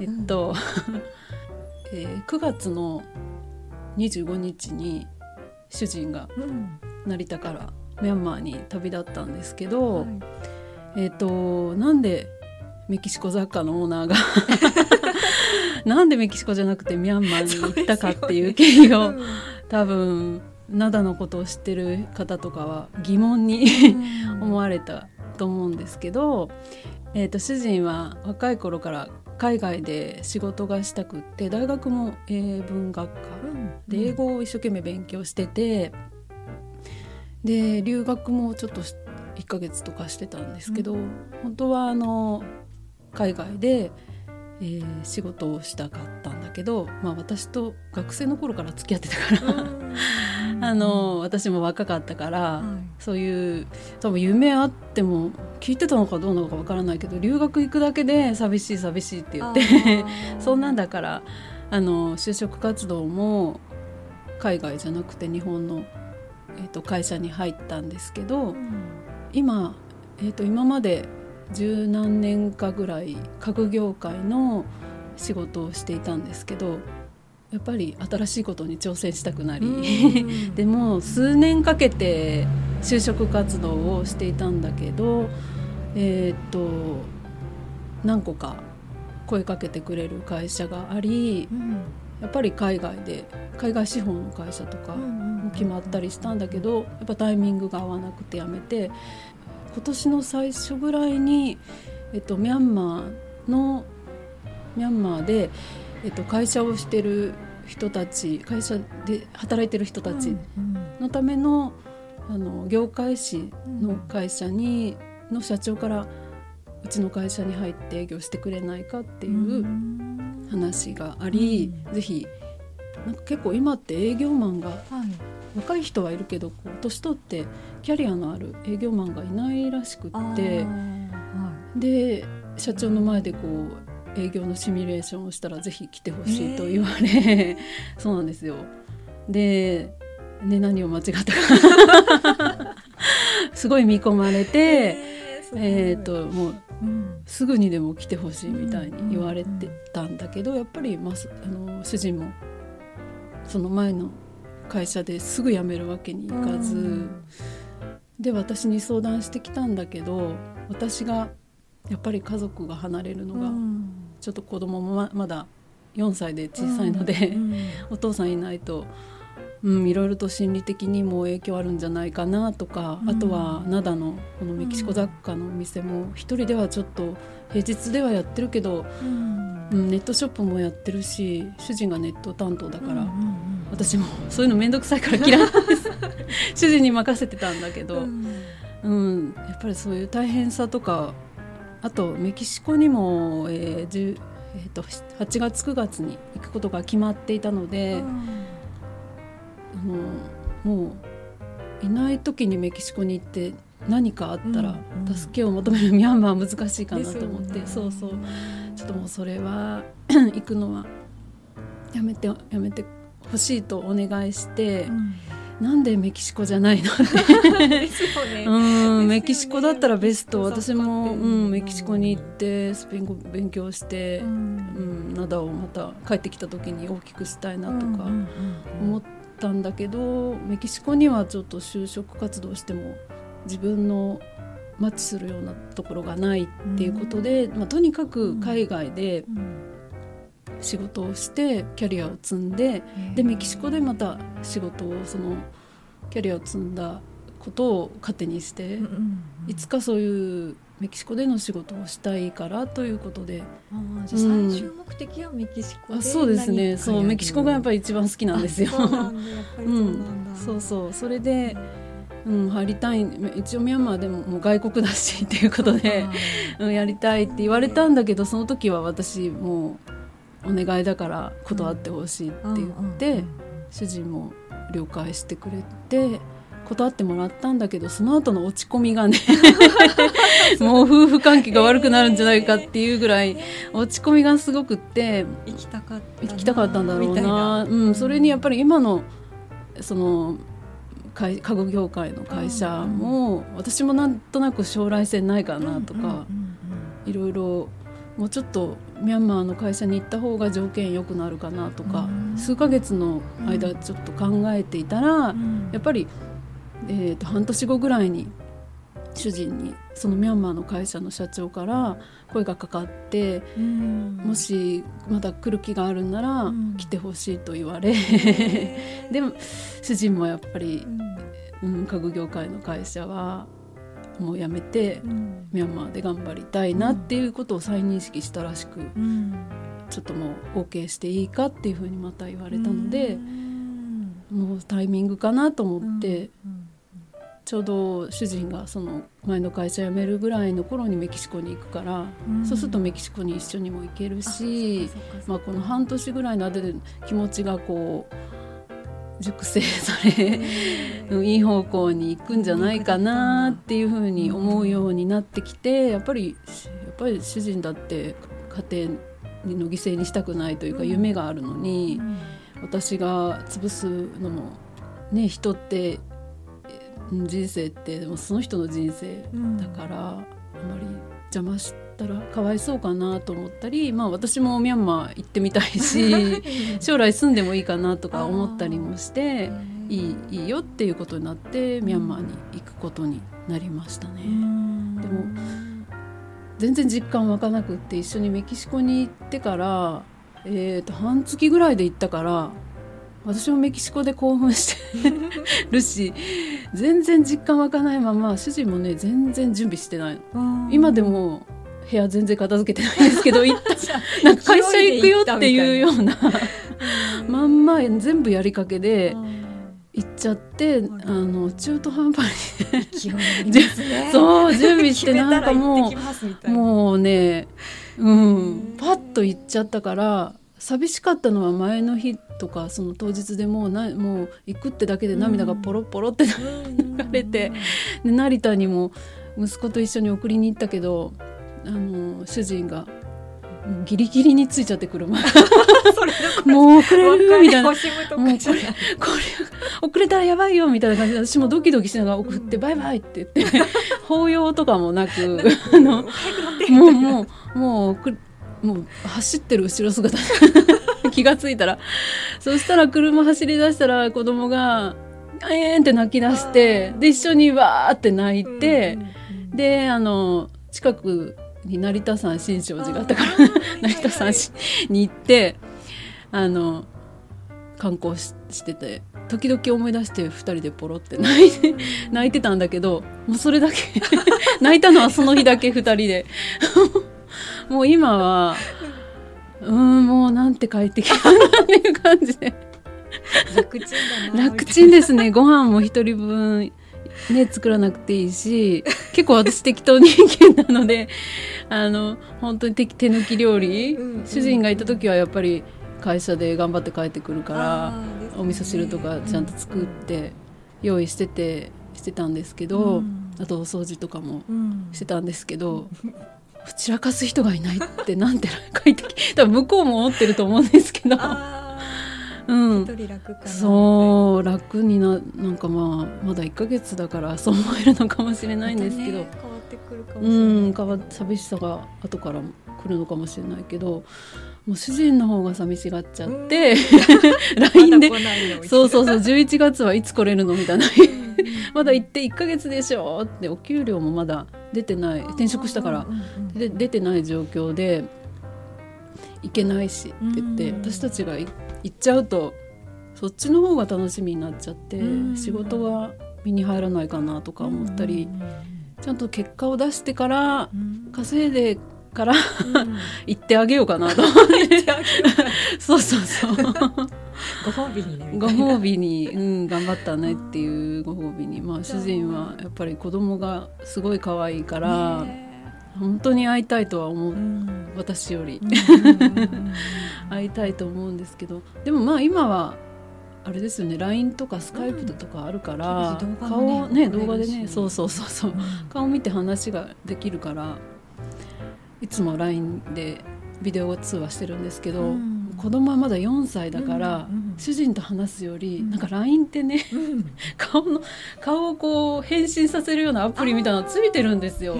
えっと、えー9月の25日に主人がうん成田からミャンマーに旅立ったんですけど、はいえっ、となんでメキシコ雑貨のオーナーが なんでメキシコじゃなくてミャンマーに行ったかっていう経緯を、うん多分灘のことを知ってる方とかは疑問に 思われたと思うんですけど、えー、と主人は若い頃から海外で仕事がしたくって大学も英文学科うん。で英語を一生懸命勉強しててで留学もちょっとし1ヶ月とかしてたんですけど、うん。本当はあの海外で、えー仕事をしたかったんだけど、まあ、私と学生の頃から付き合ってたから、うん。あの私も若かったから。はい。そういう多分夢あっても聞いてたのかどうなのかわからないけど留学行くだけで寂しい寂しいって言って そんなんだからあの就職活動も海外じゃなくて日本の、えー、と会社に入ったんですけどうん。今、えー、と今まで十何年かぐらい家具業界の仕事をしていたんですけどやっぱり新しいことに挑戦したくなり。うん。でも数年かけて就職活動をしていたんだけどえーっと何個か声かけてくれる会社がありうん。やっぱり海外で海外資本の会社とかも決まったりしたんだけどやっぱタイミングが合わなくてやめて今年の最初ぐらいに、えっと、ミャンマーのミャンマーで、えっと、会社をしてる人たち会社で働いてる人たちうん。のためのあの業界誌の会社に、の社長からうちの会社に入って営業してくれないかっていう話があり、ぜひなんか結構今って営業マンがはい。若い人はいるけどこう年取ってキャリアのある営業マンがいないらしくあってー。はで社長の前でこう営業のシミュレーションをしたらぜひ来てほしいと言われ、そうなんですよ。で、ね、何を間違ったか。すごい見込まれいて、えー、ともううん。すぐにでも来てほしいみたいに言われてたんだけどやっぱり、まあ、すあの主人もその前の会社ですぐ辞めるわけにいかず、うん。で私に相談してきたんだけど私がやっぱり家族が離れるのが、うん。ちょっと子供もままだ4歳で小さいので、うん。お父さんいないと、うん、いろいろと心理的にも影響あるんじゃないかなとか、うん。あとは灘のこのメキシコ雑貨のお店も一人ではちょっと平日ではやってるけど、うん。うん、ネットショップもやってるし主人がネット担当だから、うんうんうん私も そういうの面倒くさいから嫌いです。主人に任せてたんだけど、うん。うん、やっぱりそういう大変さとかあとメキシコにも、えー10えー、と8月9月に行くことが決まっていたので、あのもういない時にメキシコに行って何かあったらうん。うん助けを求めるミャンマーは難しいかなと思って、ね。そうそう。ちょっともうそれは 行くのはやめてやめてほしいとお願いして、うん。なんでメキシコじゃないのって。ね。うん、ね。キシコだったらベスト。私も、うん、メキシコに行ってスペイン語勉強してう、うんん灘をまた帰ってきた時に大きくしたいなとかうんうん思ったんだけど、メキシコにはちょっと就職活動しても自分のマッチするようなところがないっていうことで、まあ、とにかく海外でうん仕事をしてキャリアを積んででメキシコでまた仕事をそのキャリアを積んだことを糧にして。うんうんいつかそういうメキシコでの仕事をしたいからということで、あーじゃあうん。最終目的はメキシコであそうですね。そうメキシコがやっぱりり一番好きなんですよ。そうなんそう そうそう。それで、うん、入りたい。一応ミャンマーでももう外国だしっていうことで、うん、やりたいって言われたんだけどその時は私もうお願いだから断ってほしいって言って、うんうん。主人も了解してくれて断ってもらったんだけどその後の落ち込みがね もう夫婦関係が悪くなるんじゃないかっていうぐらい落ち込みがすごくって行きたかったな。行きたかったんだろうな。うん、それにやっぱり今のその会家具業界の会社も、私もなんとなく将来性ないかなとか、いろいろもうちょっとミャンマーの会社に行った方が条件良くなるかなとか、うん。数ヶ月の間ちょっと考えていたら、うん。やっぱり、えー、と半年後ぐらいに主人にそのミャンマーの会社の社長から声がかかって、うん。もしまだ来る気があるんならうん。来てほしいと言われ、へー。でも主人もやっぱりう、ん。うん、家具業界の会社はもう辞めてうん。ミャンマーで頑張りたいなっていうことを再認識したらしく、うん。ちょっともう OK していいかっていうふうにまた言われたのでう、ん。もうタイミングかなと思って、うんちょうど主人がその前の会社辞めるぐらいの頃にメキシコに行くから、うん。そうするとメキシコに一緒にも行けるし、まあ、この半年ぐらいの間で気持ちがこう熟成され、うん。いい方向に行くんじゃないかなっていうふうに思うようになってきてやっぱりやっぱり主人だって家庭の犠牲にしたくないというかうん。夢があるのに。うん。私が潰すのもね人ってえ人生ってでもその人の人生うん。だから、あまり邪魔したらかわいそうかなと思ったり、まあ、私もミャンマー行ってみたいし 将来住んでもいいかなとか思ったりもしていいいいよっていうことになってミャンマーに行くことになりましたね。うん。でも全然実感湧かなくって一緒にメキシコに行ってから、えー、と半月ぐらいで行ったから私もメキシコで興奮して るし全然実感湧かないまま主人もね全然準備してないの。うん今でも部屋全然片付けてないですけど行った なんか会社行くよっていうようなまんま全部やりかけで行っちゃってあの中途半端に。ね。そう準備してなんかもうもうねうん。パッと行っちゃったから寂しかったのは前の日とかその当日でもうなもう行くってだけで涙がポロポロって流れて、で成田にも息子と一緒に送りに行ったけどあの主人がもうギリギリについちゃって車。もう遅れるみたいな。惜しむとかじゃない。これ遅れたらやばいよみたいな感じで私もドキドキしながら送って、バイバイって言って 抱擁とかもなくあのもうもうもうくもう走ってる後ろ姿。気がついたら。そしたら車走り出したら子供が「えーん」って泣き出してで一緒にわーって泣いて、であの近くに成田山新勝寺があったから 成田山に行ってあの観光ししてて時々思い出して2人でポロって泣いて泣いてたんだけどもうそれだけ。泣いたのはその日だけ2人でもう今はうんもうなんて快適だっていう感じで。楽ちんだな楽ちんですね。ご飯も1人分ね作らなくていいし結構私適当人間なのであの本当に手手抜き料理、うんうん主人がいた時はやっぱり会社で頑張って帰ってくるからね。お味噌汁とかちゃんと作って用意しててしてたんですけど、うん。あとお掃除とかもうん。してたんですけど、散らかす人がいないってなんて快適多分向こうも思ってると思うんですけど、あうん。そう楽にななんかまあまだ1ヶ月だからそう思えるのかもしれないんですけど、ね変わってくるかもしうれない。ん変わ寂しさが後から来るのかもしれないけどもう主人の方が寂しがっちゃって、LINE でそうそうそう11月はいつ来れるのみたいな。うん まだ行って1ヶ月でしょってお給料もまだ出てない転職したから。で出てない状況で行けないしって言ってうん。私たちがい行っちゃうとそっちの方が楽しみになっちゃってうん。仕事が身に入らないかなとか思ったりちゃんと結果を出してからうん。稼いでからうん。行ってあげようかなとそうそうそう。ご褒美にねご褒美に、うん、頑張ったねっていうご褒美に。まあ主人はやっぱり子供がすごい可愛いから、ね本当に会いたいとは思う、うん。私より。うんうんうんうん。会いたいと思うんですけど。でもまあ今はあれですよね。LINE とかスカイプとかあるから、うん。動画ねね動画でねそうそうそうそう。顔見て話ができるからいつも LINE でビデオ通話してるんですけど、うん。子供はまだ4歳だから、うんうん主人と話すより、うん。なんか LINE ってねうん。顔の顔をこう変身させるようなアプリみたいなのついてるんですよ。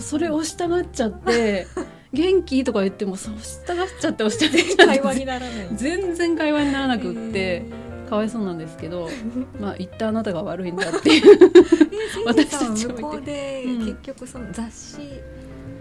それ押したがっちゃって 元気?」とか言ってもそうしたがっちゃって押しちゃって会話にならない。全然会話にならなくって、かわいそうなんですけど まあ言ったあなたが悪いんだっていう。私たち向を見てこうでうん結局その雑誌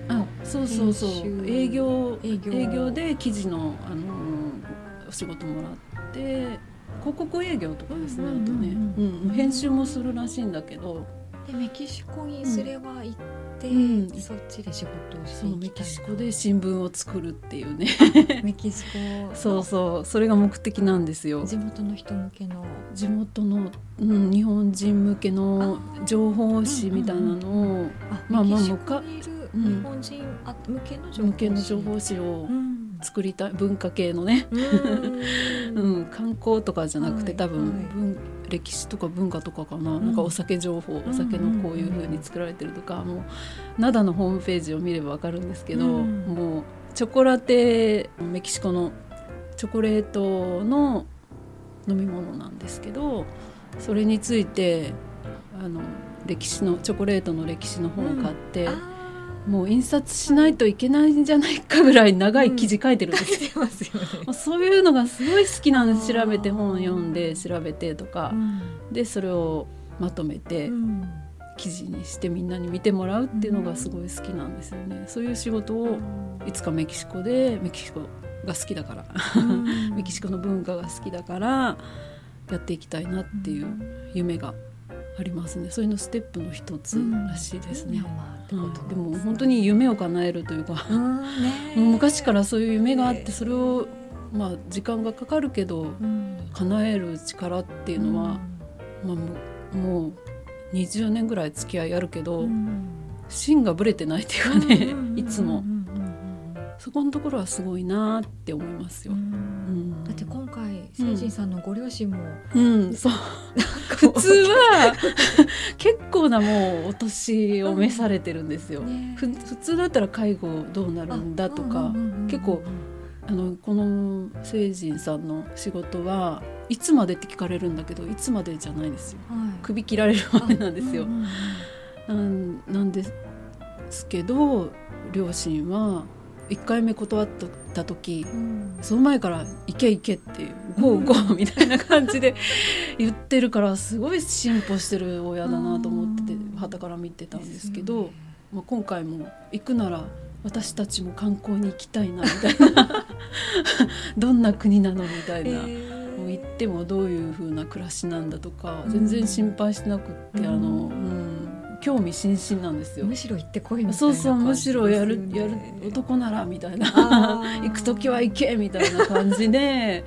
あそうそうそう。営業営業。営業で記事の、あのーお仕事もらって広告営業とかですね、うんうんうんあとね、うん、編集もするらしいんだけど。でメキシコにすれば行って、うん。そっちで仕事をしていきたいキシコで新聞を作るっていうね。メキシコ。そうそう。それが目的なんですよ。地元の人向けの。地元の、うん、日本人向けの情報誌みたいなのをあまあまあメキシコにいるうん日本人あ向けの情報向けの情報誌をうん。作りたい。文化系のね、うん。うん、観光とかじゃなくてはい。多分、はい。文歴史とか文化とかかな,、ん。なんかお酒情報お酒のこういう風に作られてるとか、もう灘のホームページを見れば分かるんですけど、うん。もうチョコラテメキシコのチョコレートの飲み物なんですけどそれについてあの歴史のチョコレートの歴史の本を買って、あもう印刷しないといけないんじゃないかぐらい長い記事書いてるんですよ。そういうのがすごい好きなんです調べて本読んで調べてとか、でそれをまとめてうん。記事にしてみんなに見てもらうっていうのがすごい好きなんですよね。そういう仕事をいつかメキシコでメキシコが好きだから。うん。メキシコの文化が好きだからやっていきたいなっていう夢がありますね。それのステップの一つらしいですね。ミャ、ンマーってことでも本当に夢を叶えるというかう昔からそういう夢があってそれをまあ時間がかかるけどうん叶える力っていうのは、まあ、もうもう20年ぐらい付き合いあるけど、うん。芯がぶれてないっていうかね、いつも。うんそこのところはすごいなって思いますよ。だって今回聖人さんのご両親も。うん、そう。普通は結構なもうお年を召されてるんですよ。ね。ふ普通だったら介護どうなるんだとか、結構あのこの聖人さんの仕事はいつまでって聞かれるんだけどいつまでじゃないですよ。首切られるまでなんですよ、なんなんですけど両親は1回目断った時その前から「行け行け」っていう「ゴーゴー」みたいな感じで 言ってるからすごい進歩してる親だなと思っててうん。傍から見てたんですけど、まあ、今回も行くなら私たちも観光に行きたいなみたいな。どんな国なのみたいな。もう行ってもどういう風な暮らしなんだとかうん。全然心配してなくって、うんあの、うん、興味津々なんですよ。むしろ行ってこいみたいなそうそうむしろやるやる男ならみたいな。行く時は行けみたいな感じで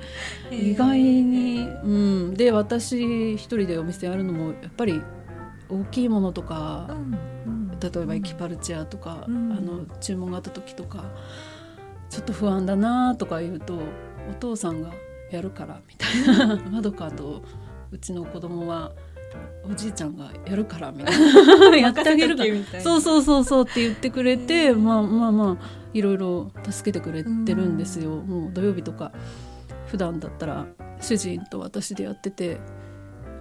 意外に、うん、で私一人でお店やるのもやっぱり大きいものとかうんうん。例えばエキパルチェアとか、うん。あの注文があった時とかちょっと不安だなとか言うとお父さんがやるからみたいな。まどかとうちの子供はおじいちゃんがやるから みたいな。やってあげるから。そうそうそうそうって言ってくれてまあまあまあいろいろ助けてくれてるんですよ、もう土曜日とか普段だったら主人と私でやってて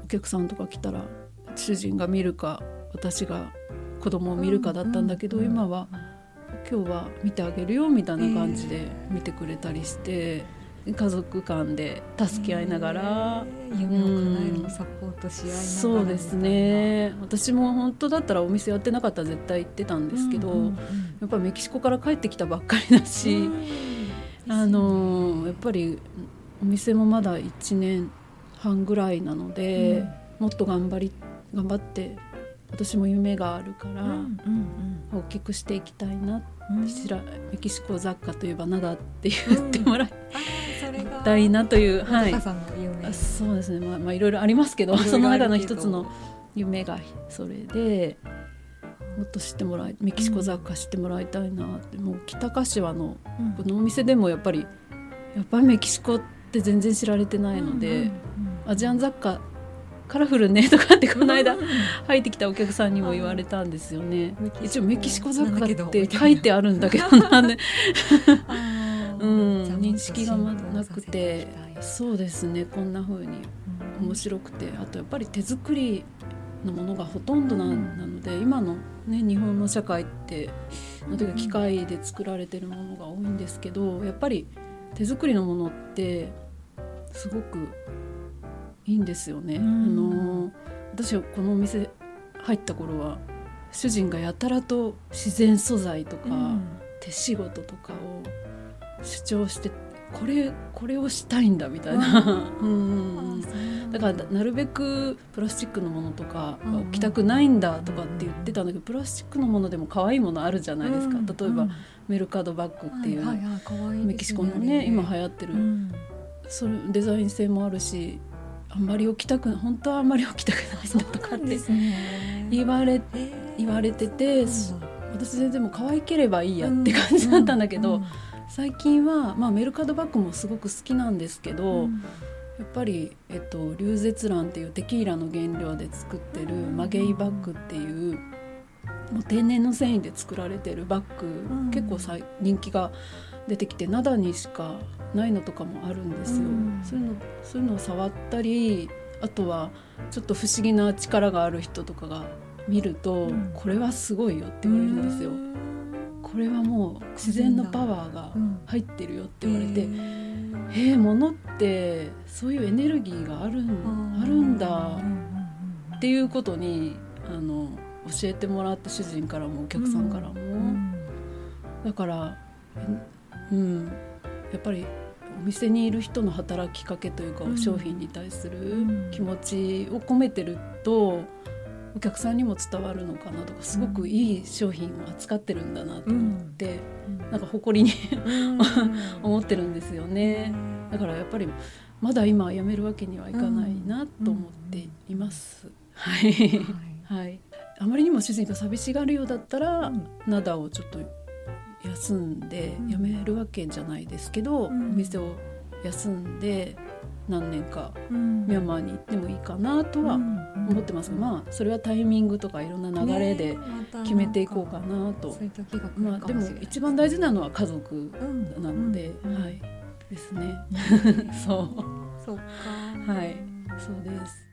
お客さんとか来たら主人が見るか私が子供を見るかだったんだけど、うんうん今は今日は見てあげるよみたいな感じで見てくれたりして、家族間で助け合いながら。夢を叶サポートし合いながらそうですね。私も本当だったらお店やってなかったら絶対行ってたんですけど、うんうんうん。やっぱメキシコから帰ってきたばっかりだし、あのーやっぱりお店もまだ1年半ぐらいなので、もっと頑張り頑張って私も夢があるから、うんうん大きくしていきたいなうん。メキシコ雑貨といえば灘って言ってもらいあーそれがたいなという、ははいそうですね。まあまあいろいろありますけどその中の一つの夢がそれでもっと知ってもらいメキシコ雑貨知ってもらいたいなって、もう北柏のうん。このお店でもやっぱりやっぱりメキシコって全然知られてないので、うんうんうん。アジアン雑貨カラフルねとかってこの間うん入ってきたお客さんにも言われたんですよね。一応メキシコ雑貨って書いてあるんだけどなん で うん認識がまなくてそうですねこんな風に面白くてあとやっぱり手作りのものがほとんどな,、ので今の、ね、日本の社会って機械で作られてるものが多いんですけどやっぱり手作りのものってすごくいいんですよね。うん。あの私はこのお店入った頃は主人がやたらと自然素材とか、うん。手仕事とかを主張してこれこれをしたいんだみたいな。うん。だ。からなるべくプラスチックのものとかは置きたくないんだとかって言ってたんだけどプラスチックのものでも可愛いものあるじゃないですか、例えばメルカドバッグっていう、メキシコのね今流行ってる、うん。それデザイン性もあるしあんまり置きたく本当はあんまり置きたくないんだとかって言われ言われてて、私全然もう可愛ければいいやって感じだったんだけど、最近は、まあ、メルカドバッグもすごく好きなんですけど、やっぱり、えっと、リュウゼツランっていうテキーラの原料で作ってるマゲイバッグっていうもう天然の繊維で作られてるバッグ、ん。結構さ人気が出てきて灘にしかないのとかもあるんですよ。うん。そういうのそういうのを触ったりあとはちょっと不思議な力がある人とかが見ると、うん。これはすごいよって言われるんですよ。これはもう自然のパワーが入ってるよって言われて、えー、物ってそういうエネルギーがあるんあるんだっていうことにあの教えてもらって主人からもお客さんからも、だからえうん。やっぱりお店にいる人の働きかけというか、うん。商品に対すうるん。気持ちを込めてるとお客さんにも伝わるのかなとかすごくいい商品を扱ってるんだなと思って、なんか誇りに 思ってるんですよね。だからやっぱりまだ今はやめるわけにはいかないなと思っています。はい、はい。あまりにも主人が寂しがるようだったら、ナダをちょっと休んでうん。やめるわけじゃないですけど、うん。お店を休んで何年かミミャンマーに行ってもいいかなとは思ってます。が、まあそれはタイミングとかいろんな流れで決めていこうかなと。そういう時が来まあでも一番大事なのは家族うんなので、うん。はい。ですね。そう。そっか。はい。そうです。